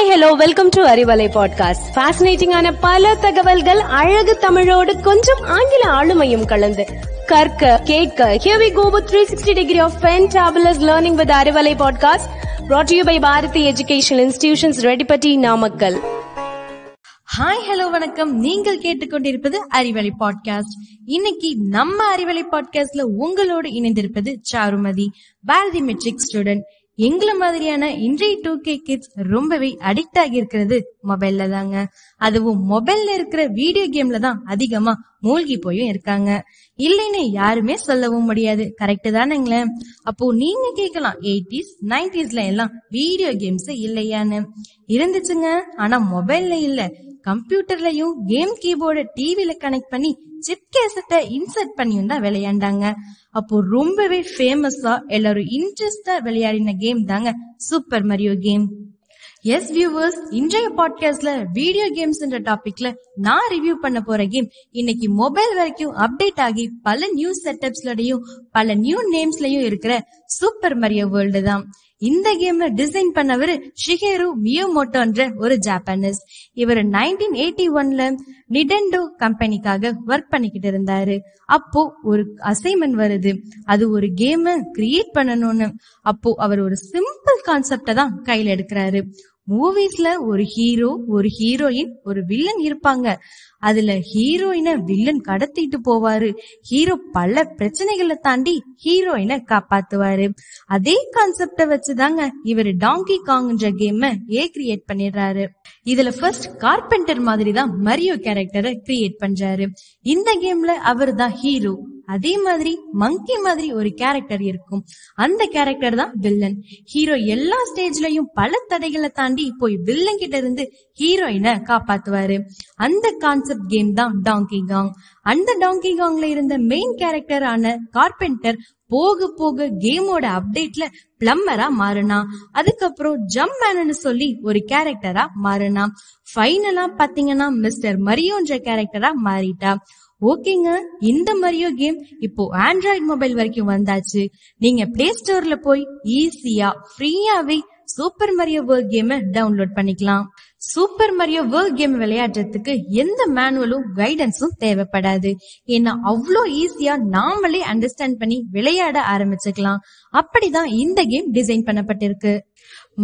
Hi hello welcome to Arivalai podcast ஃபேசினேட்டிங்கான பல தகவல்கள் அழகு தமிழோடு கொஞ்சம் ஆங்கில ஆளுமையும் கலந்து. கற்க கேட்க here we go with 360 degree of fantabulous learning with Arivalai podcast brought to you by Bharathi educational institutions Reddipatti Namakkal hi hello வணக்கம். நீங்கள் கேட்டுக்கொண்டிருப்பது அறிவலை பாட்காஸ்ட் இன்னைக்கு நம்ம அறிவலை பாட்காஸ்ட்ல உங்களோடு இணைந்திருப்பது சாருமதி பாரதி மெட்ரிக் ஸ்டூடெண்ட் எங்களை மாதிரியான இன்றைய டூ கே கிட்ஸ் ரொம்பவே அடிக்ட் ஆகி இருக்கிறது மொபைல்ல தாங்க. அதுவும் மொபைல்ல இருக்கிற வீடியோ கேம்ல தான் அதிகமா மூழ்கி போயும் இருக்காங்க. இல்லைன்னு யாருமே சொல்லவும் முடியாது. கரெக்ட் தானுங்களேன் அப்போ நீங்க கேட்கலாம் எயிட்டிஸ் நைன்டிஸ்ல எல்லாம் வீடியோ கேம்ஸ் இல்லையான்னு. இருந்துச்சுங்க ஆனா மொபைல்ல இல்ல. கம்ப்யூட்டர்லயும் கேம் கீபோர்டு டிவில கனெக்ட் பண்ணி சிப் கேசட்டை இன்சர்ட் பண்ணியும் தான் விளையாண்டாங்க. அப்போ ரொம்பவே ஃபேமஸா எல்லாரும் இன்ட்ரெஸ்டா விளையாடின கேம் தாங்க super Mario game yes viewers இன்றைய பாட்காஸ்ட்ல வீடியோ கேம்ஸ் என்ற டாபிக்ல நான் ரிவ்யூ பண்ண போற கேம் இன்னைக்கு மொபைல் வரைக்கும் அப்டேட் ஆகி பல நியூ செட்டப்ஸ்லயும் பல நியூ நேம்ஸ்லயும் இருக்கிற சூப்பர் மரியோ வேர்ல்டு தான் இந்த கேம்ல டிசைன் பண்ணவர் ஷிகேரு மியோமோட்டோன்ற ஒரு ஜாப்பானிஸ் இவர் நைன்டீன் எயிட்டி ஒன்ல நிடெண்டோ கம்பெனிக்காக ஒர்க் பண்ணிக்கிட்டு இருந்தாரு. அப்போ ஒரு அசைன்மெண்ட் வருது. அது ஒரு கேமை கிரியேட் பண்ணணும்னு. அப்போ அவர் ஒரு சிம்பிள் கான்செப்ட தான் கையில எடுக்கிறாரு. மூவிஸ்ல ஒரு ஹீரோ ஒரு ஹீரோயின் ஒரு வில்லன் இருப்பாங்க. அதுல ஹீரோயினை வில்லன் கடத்திட்டு போவாரு. ஹீரோ பல பிரச்சனைகளை தாண்டி ஹீரோயினை காப்பாத்துவாரு. அதே கான்செப்ட வச்சுதாங்க இவர் டாங்கி காங்ன்ற கேம் ஏ கிரியேட் பண்ணிடுறாரு. இதுல ஃபர்ஸ்ட் கார்பெண்டர் மாதிரி தான் மரியோ கேரக்டரை கிரியேட் பண்றாரு. இந்த கேம்ல அவர் தான் ஹீரோ அதே மாதிரி மங்கி மாதிரி ஒரு கேரக்டர் இருக்கும். அந்த கேரக்டர் தான் வில்லன் ஹீரோ எல்லா ஸ்டேஜ்லயும் பல தடைகளை தாண்டி போய் வில்லன் கிட்ட இருந்து ஹீரோயினை காப்பாத்துவாரு. அந்த கான்செப்ட் கேம் தான் டாங்கி காங் அந்த டாங்கி காங்ல இருந்த மெயின் கேரக்டர் ஆன கார்பெண்டர் போக போக கேமோட அப்டேட்ல பிளம்பரா மாறினா அதுக்கப்புறம் ஜம் மேனு சொல்லி ஒரு கேரக்டரா மாறினா. ஃபைனலா பாத்தீங்கன்னா மிஸ்டர் மரியோன்ற கேரக்டரா மாறிட்டா. ஓகேங்க. இந்த மரியோ கேம் இப்போ ஆண்ட்ராய்ட் மொபைல் வரைக்கும் வந்தாச்சு. நீங்க பிளே ஸ்டோர்ல போய் ஈஸியா ஃப்ரீயாவே super Mario world game download பண்ணிக்கலாம். சூப்பர் மரியோ வேர்ல்ட் கேம் விளையாடுறதுக்கு எந்த மேனுவலும் கைடன்ஸும் தேவைப்படாது. ஏன்னா அவ்வளோ ஈஸியா நாமளே அண்டர்ஸ்டாண்ட் பண்ணி விளையாட ஆரம்பிச்சுக்கலாம். அப்படிதான் இந்த கேம் டிசைன் பண்ணப்பட்டிருக்கு.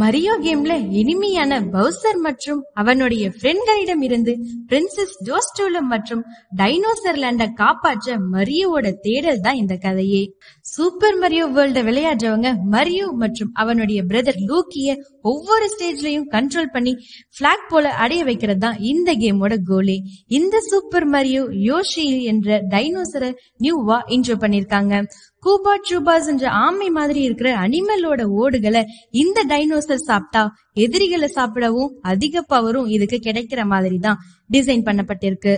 மரியோ கேம்ல இனிமையான பவுசர் மற்றும் அவனுடைய ஃப்ரெண்ட்களிடம் இருந்து பிரின்சஸ் ஜோஸ்டோலம் மற்றும் டைனோசர் லேண்ட காப்பாற்ற மரியோட தேடல் தான் இந்த கதையே. சூப்பர் மரியோ வேர்ல்ட விளையாடுறவங்க மரியோ மற்றும் அவனுடைய பிரதர் லூக்கிய ஒவ்வொரு ஸ்டேஜ்லயும் கண்ட்ரோல் பண்ணி பிளாக் போல அடைய வைக்கிறது தான் இந்த கேமோட கோலே இந்த சூப்பர் மரியோ யோஷி என்ற டைனோசரை நியூவா இன்ட்ரோ பண்ணிருக்காங்க. கூபா ட்ரூபாஸ் என்ற ஆமை மாதிரி இருக்கிற அனிமலோட ஓடுகளை இந்த டைனோசர் சாப்பிட்டா எதிரிகளை சாப்பிடவும் அதிக பவரும் இதுக்கு கிடைக்கிற மாதிரி தான் டிசைன் பண்ணப்பட்டிருக்கு.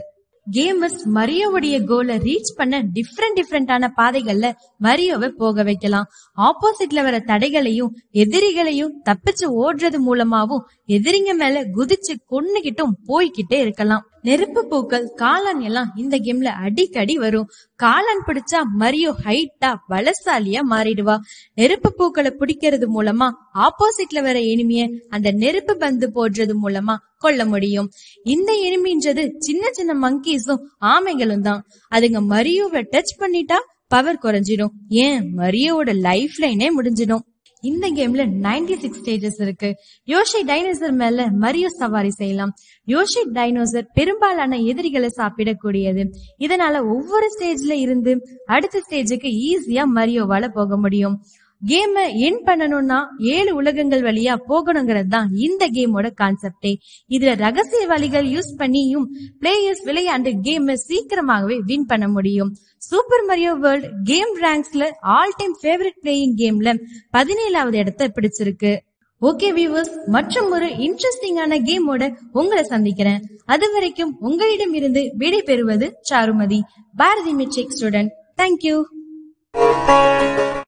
கேமர்ஸ் மரியோவுடைய கோலை ரீச் பண்ண டிஃப்ரெண்ட் டிஃப்ரெண்டான பாதைகள்ல மரியோவை போக வைக்கலாம். ஆப்போசிட்ல வர தடைகளையும் எதிரிகளையும் தப்பிச்சு ஓடுறது மூலமாவும் எதிரிங்க மேல குதிச்சு கொன்னுகிட்டும் போய்கிட்டே இருக்கலாம். நெருப்பு பூக்கள் காளான் எல்லாம் இந்த கேம்ல அடிக்கடி வரும். காளான் பிடிச்சா மரியோ ஹைட்டா பலசாலியா மாறிடுவா. நெருப்பு பூக்களை பிடிக்கிறது மூலமா ஆப்போசிட்ல வர எனிமிய அந்த நெருப்பு பந்து போடுறது மூலமா கொல்ல முடியும். இந்த எனிமின்றது சின்ன சின்ன மங்கீஸும் ஆமைகளும் தான். அதுங்க மரியோவை டச் பண்ணிட்டா பவர் குறைஞ்சிடும். ஏன்? மரியோட லைஃப் லைனே முடிஞ்சிடும். இந்த கேம்ல நைன்டி சிக்ஸ் ஸ்டேஜஸ் இருக்கு. யோஷி டைனோசர் மேல மரியோ சவாரி செய்யலாம். யோஷி டைனோசர் பெரும்பாலான எதிரிகளை சாப்பிடக்கூடியது. இதனால ஒவ்வொரு ஸ்டேஜ்ல இருந்து அடுத்த ஸ்டேஜுக்கு ஈஸியா மரியோவால போக முடியும். கேம என் பண்ணணும்னா ஏழு உலகங்கள் வழியா போகணுங்கிறது தான் இந்த கேமோட கான்செப்டே இதுல ரகசிய வழிகள் யூஸ் பண்ணியும் பிளேயர்ஸ் விளையாண்டு கேம் சீக்கிரமாகவே வின் பண்ண முடியும். சூப்பர் மரியோ வேர்ல்ட் கேம் ரேங்க்ஸ்ல ஆல் டைம் ஃபேவரட் பிளேயிங் கேம்ல பதினேழாவது இடத்தை பிடிச்சிருக்கு. ஓகே வியூவர்ஸ் மற்றும் ஒரு இன்ட்ரெஸ்டிங்கான கேமோட உங்களை சந்திக்கிறேன். அது வரைக்கும் உங்களிடம் இருந்து விடை பெறுவது Charumathi. Bharathi matric student thank you